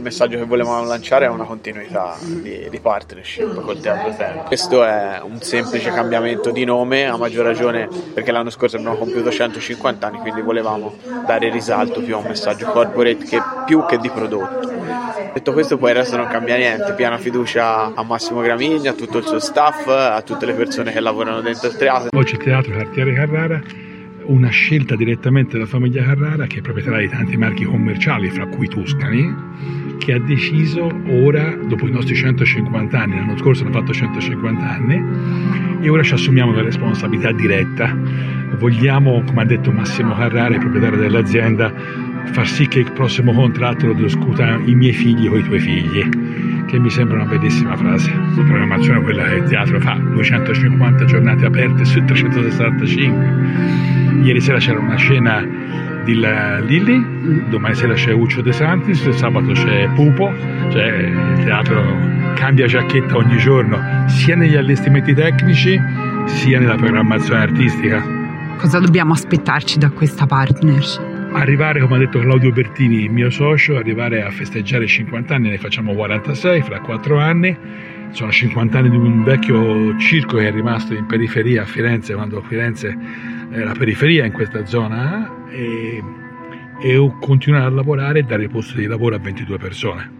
Il messaggio che volevamo lanciare è una continuità di, di partnership col Teatro Tempo. Questo è un semplice cambiamento di nome, a maggior ragione perché l'anno scorso abbiamo compiuto 150 anni, quindi volevamo dare risalto più a un messaggio corporate che più che di prodotto. Detto questo, poi il resto non cambia niente. Piena fiducia a Massimo Gramigni, a tutto il suo staff, a tutte le persone che lavorano dentro il teatro. Il teatro Cartiere Carrara una scelta direttamente della famiglia Carrara, che è proprietaria di tanti marchi commerciali, fra cui Tuscany, che ha deciso ora, dopo i nostri 150 anni, l'anno scorso hanno fatto 150 anni, e ora ci assumiamo la responsabilità diretta. Vogliamo, come ha detto Massimo Carrara, il proprietario dell'azienda, far sì che il prossimo contratto lo discuta i miei figli o i tuoi figli, che mi sembra una bellissima frase. La programmazione è quella che il teatro fa, 250 giornate aperte su 365 Ieri sera c'era una scena di Lilli, domani sera c'è Uccio De Santis, sabato c'è Pupo, cioè il teatro cambia giacchetta ogni giorno, sia negli allestimenti tecnici sia nella programmazione artistica. Cosa dobbiamo aspettarci da questa partnership? Arrivare, come ha detto Claudio Bertini, il mio socio, arrivare a festeggiare i 50 anni, ne facciamo 46 fra 4 anni sono 50 anni di un vecchio circo che è rimasto in periferia a Firenze, quando Firenze era periferia in questa zona, e, e continuare a lavorare e dare posto di lavoro a 22 persone.